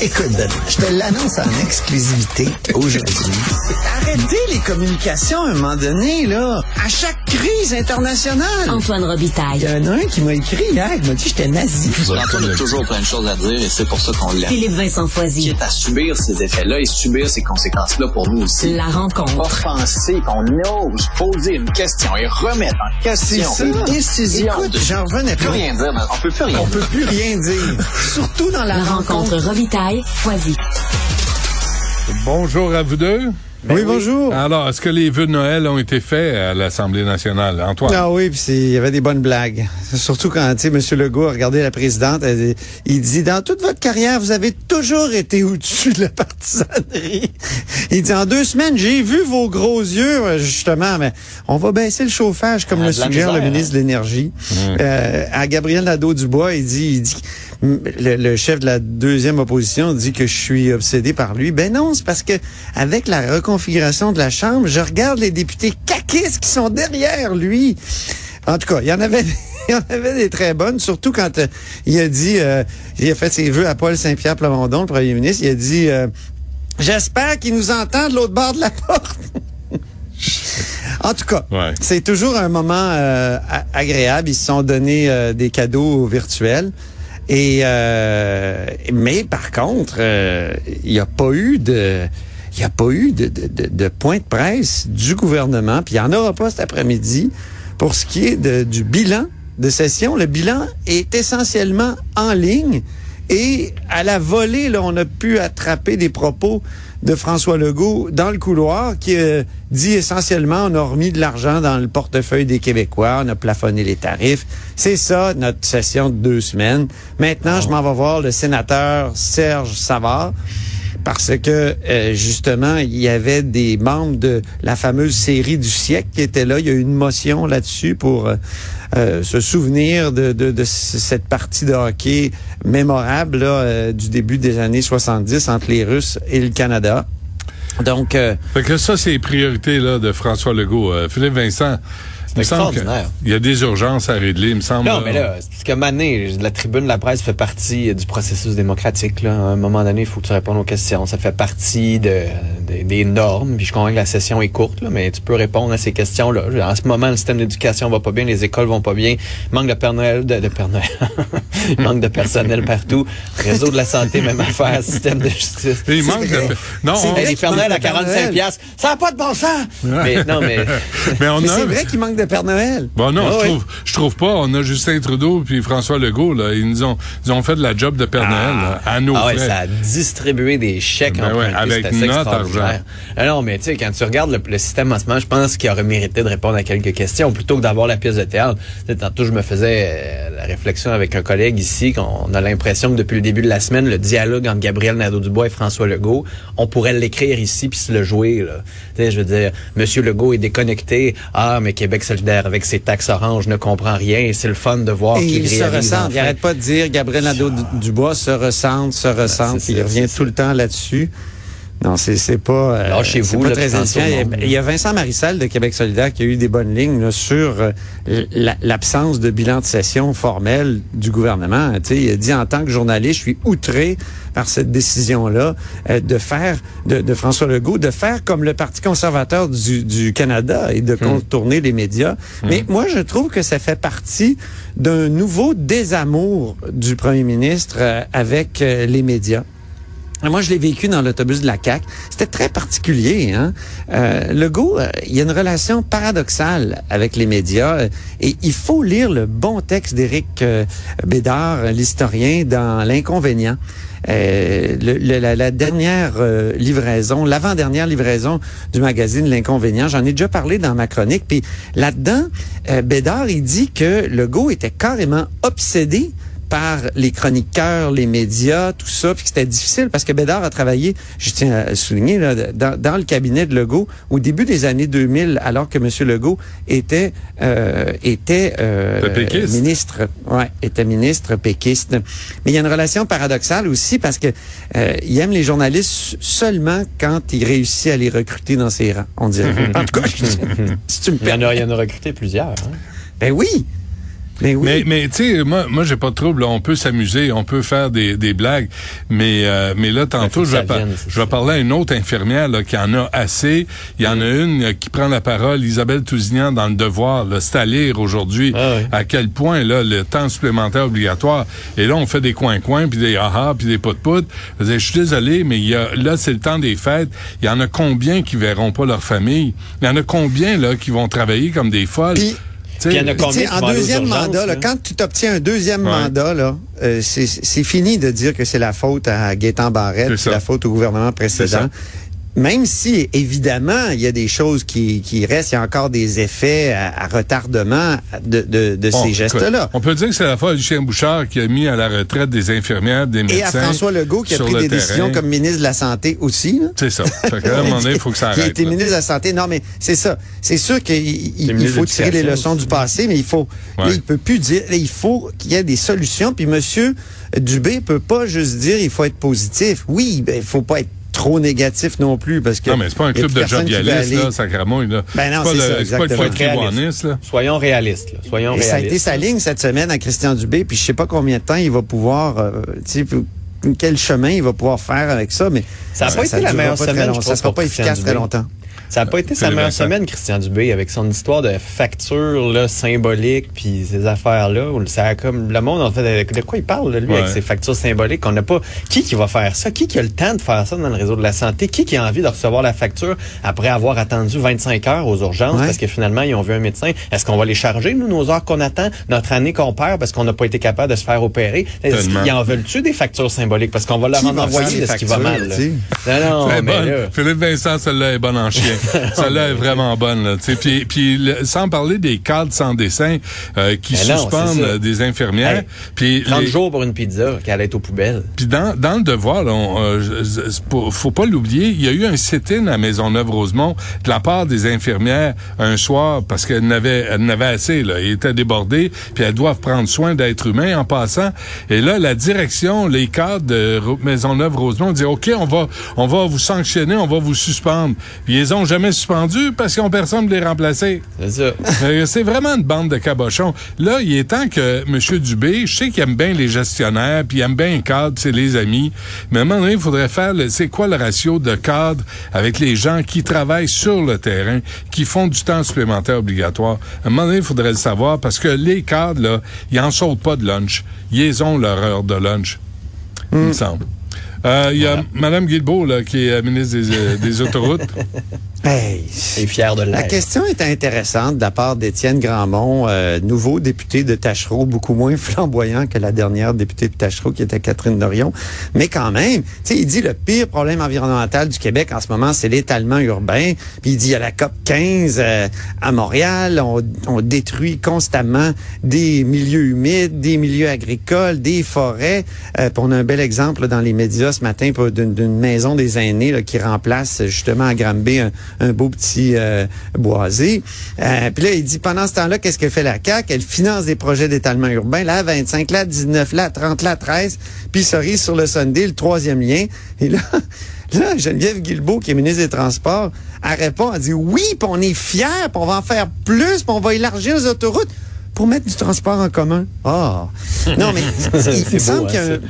Écoute, Benoît, je te l'annonce en exclusivité aujourd'hui. Arrêtez les communications à un moment donné, là. À chaque crise internationale. Antoine Il y Robitaille. en a un qui m'a écrit hier, qui m'a dit que j'étais nazi. Antoine a toujours plein de choses à dire et c'est pour ça qu'on l'aime. Philippe Vincent Foisy. Quitte à subir ces effets-là et subir ces conséquences-là pour nous aussi. La rencontre. Offenser qu'on ose poser une question et remettre en question C'est ça. des décisions. Écoute, j'en revenais plus rien dire, on peut plus rien On dire. peut plus rien dire. Surtout dans la, La rencontre Bonjour à vous deux. Oui, bonjour. Alors, est-ce que les vœux de Noël ont été faits à l'Assemblée nationale? Antoine? Ah oui, puis il y avait des bonnes blagues. Surtout quand, tu sais, M. Legault a regardé la présidente, elle- il dit, dans toute votre carrière, vous avez toujours été au-dessus de la partisanerie. Il dit, en deux semaines, j'ai vu vos gros yeux, justement, mais on va baisser le chauffage, comme Ah, le suggère le ministre de l'Énergie. Euh, à Gabriel Nadeau-Dubois, il dit, il dit, le, le chef de la deuxième opposition dit que je suis obsédé par lui. Ben non, c'est parce que avec la reconfiguration de la Chambre, je regarde les députés caquistes qui sont derrière lui. En tout cas, il y en avait, il y en avait des très bonnes, surtout quand euh, il a dit, euh, il a fait ses vœux à Paul Saint-Pierre Plamondon, le premier ministre. Il a dit, euh, j'espère qu'il nous entend de l'autre bord de la porte. En tout cas, Ouais. c'est toujours un moment euh, agréable. Ils se sont donné euh, des cadeaux virtuels. Et euh, mais par contre, euh, il n'y a pas eu de il n'y a pas eu de, point de presse du gouvernement, puis il n'y en aura pas cet après-midi pour ce qui est du bilan de session. Le bilan est essentiellement en ligne et à la volée, là, on a pu attraper des propos de François Legault dans le couloir qui euh, dit essentiellement on a remis de l'argent dans le portefeuille des Québécois, on a plafonné les tarifs. C'est ça notre session de deux semaines. Maintenant, je m'en vais voir le sénateur Serge Savard parce que euh, justement, il y avait des membres de la fameuse série du siècle qui étaient là. Il y a eu une motion là-dessus pour euh, euh, se souvenir de, de, de cette partie de hockey mémorable là, euh, du début des années 70 entre les Russes et le Canada. Donc, euh, Fait que ça, c'est les priorités là, de François Legault. Philippe Vincent, il extraordinaire. y a des urgences à régler, il me semble. Non, mais là, parce que Mané, la tribune de la presse fait partie euh, du processus démocratique. Là. À un moment donné, il faut que tu répondes aux questions. Ça fait partie de, de- des normes. Puis je comprends que la session est courte, là, mais tu peux répondre à ces questions-là. En ce moment, le système d'éducation va pas bien, les écoles vont pas bien. Manque de Père Noël, de, manque de personnel partout. Réseau de la santé, même affaire. Système de justice. il manque de... Non, on- les Père qu'il Noël manque à de Père 45 Noël. piastres. Ça n'a pas de bon sens! Mais non, mais... mais on a... c'est vrai qu'il manque de Père Noël. Bon, non, Ah je oui. trouve, je trouve pas. On a Justin Trudeau puis François Legault, là. Ils nous ont, ils ont fait de la job de Père Noël, là, à nos Ah ouais, frais. ça a distribué des chèques Ben ouais, empruntés, avec notre argent. Ah non, mais tu sais, quand tu regardes le, le système en ce moment, je pense qu'il aurait mérité de répondre à quelques questions plutôt que d'avoir la pièce de théâtre. Tu sais, tantôt, je me faisais euh, la réflexion avec un collègue ici qu'on a l'impression que depuis le début de la semaine, le dialogue entre Gabriel Nadeau-Dubois et François Legault, on pourrait l'écrire ici puis se le jouer. Là. Tu sais, je veux dire, Monsieur Legault est déconnecté. Ah, mais Québec solidaire avec ses taxes oranges ne comprend rien. Et c'est le fun de voir qu'il il se ressent. Il enfin. arrête pas de dire Gabriel Nadeau-Dubois se ressent, se ressent. c'est puis il revient tout le temps là-dessus. Non, c'est c'est pas. euh, Lâchez-vous, c'est pas là, très Il y a- Vincent Marissal de Québec solidaire qui a eu des bonnes lignes là, sur euh, la- l'absence de bilan de session formel du gouvernement. Tu sais, il a dit en tant que journaliste, je suis outré par cette décision-là euh, de faire de, de François Legault de faire comme le Parti conservateur du, du Canada et de contourner les médias. Mais moi, je trouve que ça fait partie d'un nouveau désamour du premier ministre euh, avec les médias. Moi, je l'ai vécu dans l'autobus de la CAC. C'était très particulier. Hein? Euh, Legault, euh, il y a une relation paradoxale avec les médias euh, et il faut lire le bon texte d'Éric euh, Bédard, l'historien, dans L'inconvénient. Euh, le- le- la, la dernière livraison, l'avant-dernière livraison du magazine L'Inconvénient, j'en ai déjà parlé dans ma chronique. Puis là-dedans, Bédard, il dit que Legault était carrément obsédé par les chroniqueurs, les médias, tout ça, puis que c'était difficile parce que Bédard a travaillé, je tiens à souligner, là, dans, dans le cabinet de Legault au début des années 2000, alors que M. Legault était euh, était euh, ministre, ouais, était ministre péquiste. Mais il y a une relation paradoxale aussi parce que euh, il aime les journalistes seulement quand il réussit à les recruter dans ses rangs. On dirait. en tout cas, si tu me Il y en permets. a, il y en a recruté plusieurs. Hein? Ben oui. Mais oui. Mais, mais tu sais, moi, moi j'ai pas de trouble. On peut s'amuser, on peut faire des, des blagues. Mais, euh, mais là, faut tantôt, je vais, par- je vais parler à une autre infirmière là, qui en a assez. Il y en a une euh, qui prend la parole, Isabelle Tousignan, dans le devoir. C'est à lire aujourd'hui Ah oui. à quel point là, le temps supplémentaire obligatoire. Et là, on fait des coins-coins, puis des ah puis des pout-pout. Je suis désolé, mais il y a, là, c'est le temps des fêtes. Il y en a combien qui verront pas leur famille? Il y en a combien là qui vont travailler comme des folles? Sais, Puis il y en a combien deuxième mandat, là, quand tu t'obtiens un deuxième Ouais. mandat, là, euh, c'est c'est fini de dire que c'est la faute à Gaétan Barrette, C'est la faute au gouvernement précédent. Même si, évidemment, il y a des choses qui, qui restent, il y a encore des effets à, à retardement de, de, de Bon, ces gestes-là. On peut dire que c'est la fois de Lucien Bouchard qui a mis à la retraite des infirmières, des médecins. Et à François Legault qui a pris des terrain. décisions comme ministre de la Santé aussi. là. C'est ça. Fait qu'à un moment donné, il faut que ça arrête. été là. ministre de la Santé. Non, mais c'est ça. C'est sûr qu'il il- il faut tirer les leçons du passé, mais il faut. là, il peut plus dire. là, il faut qu'il y ait des solutions. Puis Monsieur Dubé peut pas juste dire il faut être positif. Oui, ben, il faut pas être trop négatif non plus parce que. Non, mais c'est pas un club de jovialistes, là, sacramouille, là. Ben non, pas c'est le- ça, C'est pas le réaliste. là. Soyons réalistes. Là. Soyons Et ça a été sa ligne cette semaine à Christian Dubé, puis je sais pas combien de temps il va pouvoir, euh, tu sais, quel chemin il va pouvoir faire avec ça, mais Ça a pas été la meilleure semaine, Ça trouve, sera pas efficace très longtemps. Ça n'a pas été sa meilleure semaine, Christian Dubé, avec son histoire de facture là, symbolique, puis ces affaires-là. où Ça a comme le monde en fait de, quoi il parle là, lui Ouais. avec ses factures symboliques? On n'a pas qui qui va faire ça, qui qui a le temps de faire ça dans le réseau de la santé, qui qui a envie de recevoir la facture après avoir attendu 25 heures aux urgences Ouais. parce que finalement ils ont vu un médecin? Est-ce qu'on va les charger nous nos heures qu'on attend, notre année qu'on perd parce qu'on n'a pas été capable de se faire opérer? Est-ce qu'ils en veulent-tu des factures symboliques? Parce qu'on va leur Qui en envoyer de ce qui va mal. là. Non non, mais là. Philippe Vincent, celle-là est bonne en chien. celle-là est vraiment bonne. Là, puis, puis le- sans parler des cadres sans dessin euh, qui suspendent des infirmières. Hey, puis 30 les- jours pour une pizza qui allait être aux poubelles. Puis dans, dans le devoir, là, on, euh, faut pas l'oublier, il y a eu un sit-in à Maisonneuve-Rosemont de la part des infirmières un soir parce qu'elles n'avaient elles n'avaient assez. Là, ils étaient débordés, puis elles doivent prendre soin d'êtres humains en passant. Et là, la direction, les cadres de Ro- Maisonneuve-Rosemont dit OK, on va on va vous sanctionner, on va vous suspendre. Puis ils ont jamais suspendu parce qu'ils ont personne pour les remplacer. C'est ça. Euh, c'est vraiment une bande de cabochons. Là, il est temps que M. Dubé, je sais qu'il aime bien les gestionnaires, puis il aime bien les cadres, c'est les amis, mais à un moment donné, il faudrait faire, le- c'est quoi le ratio de cadres avec les gens qui travaillent sur le terrain, qui font du temps supplémentaire obligatoire? À un moment donné, il faudrait le savoir, parce que les cadres, là, ils en sautent pas de lunch. Ils ont leur heure de lunch, il me semble. Euh, Il y a Mme Guilbeault, là, qui est euh, ministre des, euh, des Autoroutes. Et fier de La question est intéressante de la part d'Étienne Grandmont, euh, nouveau député de Tachereau, beaucoup moins flamboyant que la dernière députée de Tachereau qui était Catherine Dorion. Mais quand même, tu sais, il dit le pire problème environnemental du Québec en ce moment, c'est l'étalement urbain. Puis il dit il y a la COP 15 euh, à Montréal, on, on détruit constamment des milieux humides, des milieux agricoles, des forêts. Euh, on a un bel exemple là, dans les médias ce matin d'une maison des aînés là, qui remplace justement à Granby un, un beau petit euh, boisé. Euh, puis là, il dit, pendant ce temps-là, qu'est-ce que fait la CAQ? Elle finance des projets d'étalement urbain, là, 25, là, 19, là, 30, là, 13, puis cerise sur le Sunday, le troisième lien. Et là, là, Geneviève Guilbeault, qui est ministre des Transports, elle répond, elle dit, oui, puis on est fiers, puis on va en faire plus, puis on va élargir les autoroutes pour mettre du transport en commun. Ah! Non, mais il, me semble beau, qu'il y a hein.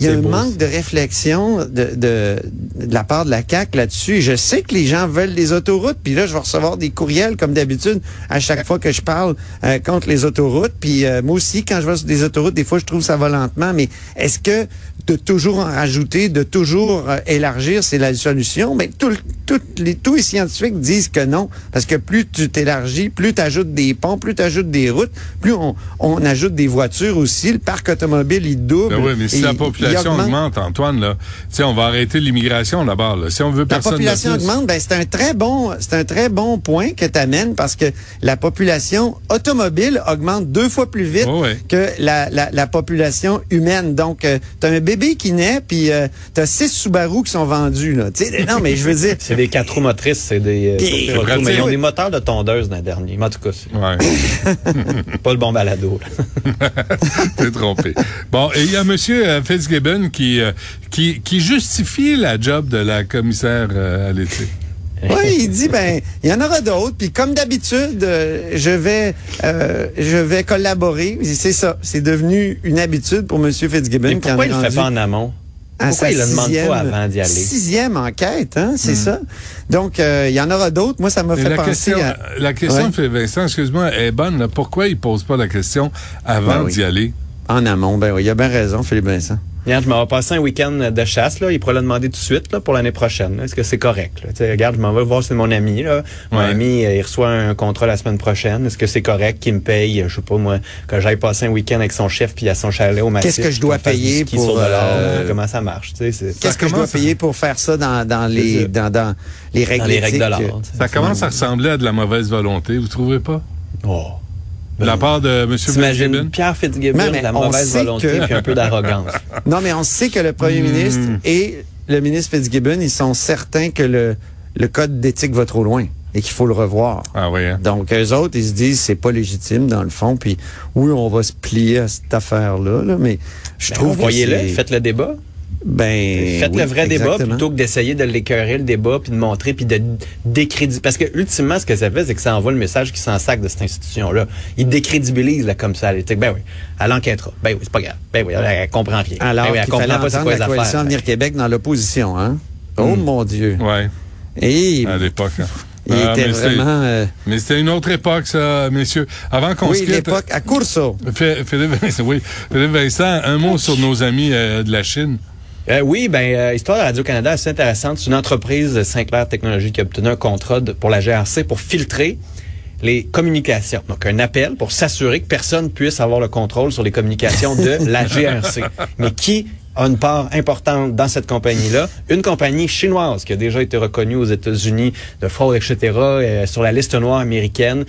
Il y a un beau, manque de réflexion de, de, de la part de la CAQ là-dessus. Je sais que les gens veulent des autoroutes, puis là, je vais recevoir des courriels, comme d'habitude, à chaque fois que je parle euh, contre les autoroutes. Puis euh, moi aussi, quand je vais sur des autoroutes, des fois, je trouve ça va lentement. Mais est-ce que de toujours en rajouter, de toujours euh, élargir, c'est la solution? Mais tout, tout les, tous les scientifiques disent que non. Parce que plus tu t'élargis, plus tu ajoutes des ponts, plus tu ajoutes des routes, plus on, on ajoute des voitures aussi. Le parc automobile, il double. Ben oui, mais si la population augmente. augmente, Antoine, là, tu sais, on va arrêter l'immigration d'abord. là. Si on veut La personne de population plus- augmente, ben c'est un très bon, c'est un très bon point que tu amènes parce que la population automobile augmente deux fois plus vite Oh que la, la, la population humaine. Donc, tu as un bébé qui naît, puis tu as six Subaru qui sont vendus. Là. Non, mais je veux dire, C'est des quatre roues motrices, c'est des. euh, mais ils ont des moteurs de tondeuse dans le dernier. Mais en tout cas, c'est Ouais, pas le bon balado. là. t'es trompé. Bon, et il y a M. Fitzgibbon qui, euh, qui, qui justifie la job de la commissaire euh, à l'éthique. Oui, il dit ben il y en aura d'autres. Puis comme d'habitude, euh, je vais euh, je vais collaborer. C'est ça. C'est devenu une habitude pour M. Fitzgibbon. Mais qui en pourquoi il le fait pas en amont? Pourquoi il le demande sixième- pas avant d'y aller? Sixième enquête, hein, c'est ça. Donc euh, il y en aura d'autres. Moi, ça m'a fait la penser question, à la question, Ouais. Philippe Vincent, excuse-moi, est bonne. là. Pourquoi il pose pas la question avant Ben oui. d'y aller? en amont. Ben oui, il a bien raison, Philippe Vincent. Regarde, je m'en vais passer un week-end de chasse. Là. Il pourrait le demander tout de suite là, pour l'année prochaine. là. Est-ce que c'est correct? Là? Tu sais, Regarde, je m'en vais voir, c'est mon ami. Là. Mon Ouais. ami, euh, il reçoit un contrat la semaine prochaine. Est-ce que c'est correct qu'il me paye, euh, je sais pas moi, que j'aille passer un week-end avec son chef puis à son chalet au massif? Qu'est-ce que je dois payer pour, euh, Comment ça marche? tu sais, c'est- Qu'est-ce que je dois payer pour faire ça dans, dans les dans, dans les règles Dans les règles de l'art. Ça commence à ressembler à de la mauvaise volonté, vous trouvez pas? Oh. De la part de M. Fitzgibbon? T'imagines Pierre Fitzgibbon, Mais- mais la mauvaise volonté que- puis un peu d'arrogance. Non, mais on sait que le premier Hmm. ministre et le ministre Fitzgibbon, ils sont certains que le, le code d'éthique va trop loin et qu'il faut le revoir. Ah oui, hein? Donc, eux autres, ils se disent c'est pas légitime dans le fond. Puis oui, on va se plier à cette affaire-là, là, mais je Ben, trouve que Voyez-le, faites le débat. Ben, Faites oui, le vrai débat plutôt que d'essayer de l'écœurer le débat puis de montrer puis de décréditer. Parce que ultimement, ce que ça fait, c'est que ça envoie le message qui s'en sac de cette institution-là. Il décrédibilise là, comme ça. Ben oui, elle enquêtera. Ben oui, c'est pas grave. Ben oui, elle, elle comprend rien. Alors ben oui, elle qu'il fallait comprend pas c'est quoi la les coalition. Avenir Québec dans l'opposition, hein? Oh mon Dieu. Ouais, Et à l'époque. hein. il Ah, était mais c'était- vraiment... euh, Mais c'était une autre époque, ça, messieurs. Avant qu'on se oui, l'époque à Courso. Philippe Vincent, oui. Philippe Vincent, un mot sur nos amis euh, de la Chine. Euh, oui, ben euh, Histoire de Radio-Canada, assez intéressante. C'est une entreprise de Sinclair Technologies qui a obtenu un contrat de- pour la GRC pour filtrer les communications. Donc, un appel pour s'assurer que personne puisse avoir le contrôle sur les communications de la GRC. Mais qui a une part importante dans cette compagnie-là? Une compagnie chinoise qui a déjà été reconnue aux États-Unis de fraude, etc., euh, sur la liste noire américaine.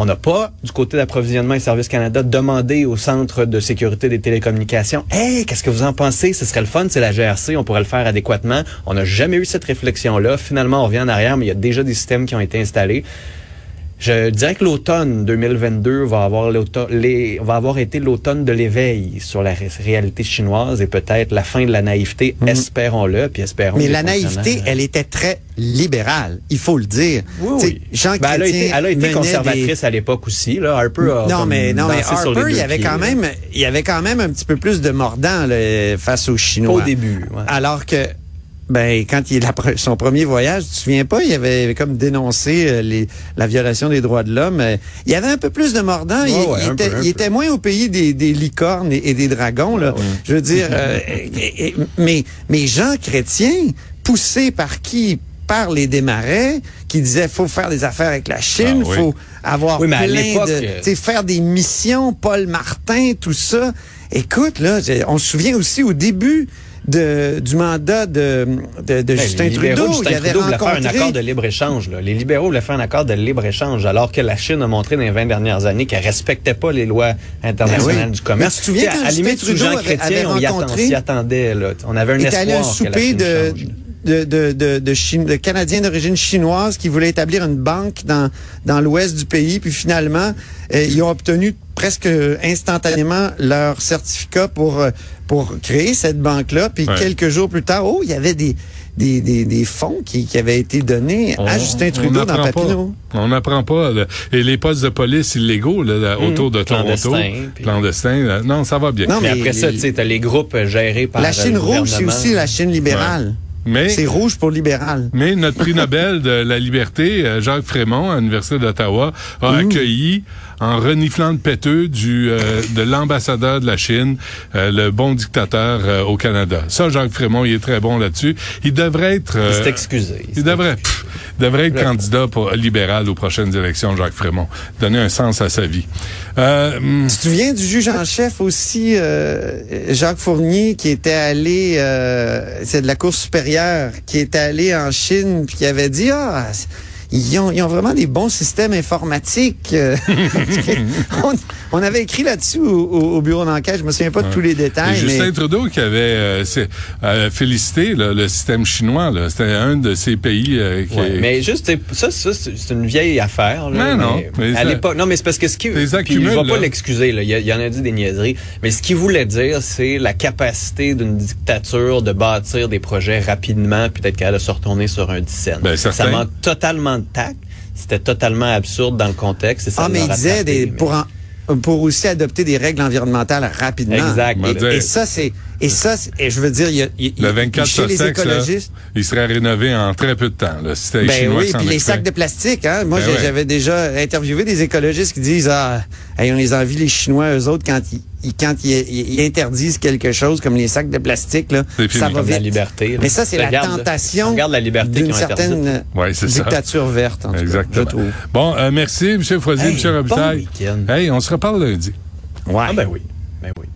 On n'a pas, du côté d'approvisionnement et Services Canada, demandé au Centre de sécurité des télécommunications, Hey, qu'est-ce que vous en pensez? Ce serait le fun, c'est la GRC, on pourrait le faire adéquatement. On n'a jamais eu cette réflexion-là. Finalement, on revient en arrière, mais il y a déjà des systèmes qui ont été installés. Je dirais que l'automne 2022 va avoir, les, va avoir été l'automne de l'éveil sur la ré- réalité chinoise et peut-être la fin de la naïveté, espérons-le, puis espérons Mhm. Mais la naïveté, elle était très libérale, il faut le dire. Oui, oui. Jean Ben, elle, a été, elle a été conservatrice des- à l'époque aussi. Là. Harper a Non, mais non, mais Harper, il y avait pieds, quand là. même, il y avait quand même un petit peu plus de mordant là, face aux Chinois. Au début, ouais. Alors que, ben, quand il pre- son premier voyage, tu te souviens pas, il avait comme dénoncé euh, les, la violation des droits de l'homme. euh, il y avait un peu plus de mordant. il, ouais, était, peu, il était moins au pays des, des licornes et, et des dragons. Là. Je veux dire, euh, et- et- mais, mais Jean Chrétien, poussé par qui? Par les démarrais, qui disaient faut faire des affaires avec la Chine, Ah oui. faut avoir Oui, mais plein de, euh, faire des missions, Paul Martin, tout ça. Écoute, là, on se souvient aussi au début de, du mandat de, de, de Ben, Justin Trudeau. Justin il avait Trudeau voulait faire un rencontré accord de libre-échange. là. Les libéraux voulaient faire un accord de libre-échange, alors que la Chine a montré dans les 20 dernières années qu'elle respectait pas les lois internationales Ben oui. du commerce. Mais tu souviens quand à limite, Justin Jean Trudeau avait- Chrétien, avait on rencontré- s'y attendait. Là. On avait un espoir allé un que la souper Chine de, change. de, de, de, de, Chine, de Canadiens d'origine chinoise qui voulaient établir une banque dans, dans l'ouest du pays. Puis finalement, euh, ils ont obtenu presque instantanément leur certificat pour, euh, pour créer cette banque-là. Puis Ouais. quelques jours plus tard, oh, il y avait des, des, des, des fonds qui, qui avaient été donnés à Justin Trudeau dans n'apprend Papineau. Pas, on n'apprend pas. là. Et les postes de police illégaux là, là, autour de Toronto, clandestins, puis- clandestins, là, non, ça va bien. Non, Mais mais après ça, tu sais, t'as les groupes euh, gérés par La euh, Chine le rouge, c'est aussi la Chine libérale. Mais, C'est rouge pour libéral. mais notre prix Nobel de la liberté, euh, Jacques Frémont, à l'Université d'Ottawa, a accueilli en reniflant de péteux du, euh, de l'ambassadeur de la Chine, euh, le bon dictateur euh, au Canada. Ça, Jacques Frémont, il est très bon là-dessus. Il devrait être... Il euh, s'est excusé. Il devrait, pff, devrait être candidat pour libéral aux prochaines élections, Jacques Frémont. Donner un sens à sa vie. Euh, hum, Tu te souviens du juge en chef aussi, euh, Jacques Fournier, qui était allé, euh, c'est de la Cour supérieure, qui était allé en Chine, puis qui avait dit, ah, ils ont, ils ont vraiment des bons systèmes informatiques. euh, on, on avait écrit là-dessus au, au- au bureau d'enquête. Je me souviens pas de tous les Et détails, Justin mais Trudeau qui avait euh, euh, félicité là, le système chinois. C'était un de ces pays euh, qui... Ouais, mais juste, ça, ça c'est une vieille affaire. Là, Mais non, mais à l'époque, non, mais c'est parce que ce qui, puis je vais pas l'excuser. Il, y a- il y en a dit des niaiseries, mais ce qu'il voulait dire, c'est la capacité d'une dictature de bâtir des projets rapidement, puis d'être capable de se retourner sur un dixaine. Ben, ça certain. manque totalement de tact. C'était totalement absurde dans le contexte. Et ça ah, mais il disait rattrapé, des, mais- pour en- pour aussi adopter des règles environnementales rapidement. Exact. Et ça, c'est et ça, et je veux dire, il y a, il- Le il- 24 chez les là, écologistes. il serait rénové en très peu de temps. Là. C'était les Ben Chinois oui, puis les sacs de plastique. Hein? Moi, Ben ouais. j'avais déjà interviewé des écologistes qui disent ah, hey, on les envie les Chinois eux autres quand ils, ils- quand ils, interdisent quelque chose comme les sacs de plastique là, ça va Comme la vite. liberté. là. Mais ça, c'est la tentation d'une certaine Ouais, c'est ça. dictature verte. En tout cas, Exactement. je trouve. Bon, euh, merci, M. Foisy, Hey, M. Robitaille. bon week-end. Hey, on se reparle lundi. Ouais. Ah ben oui. Ben oui.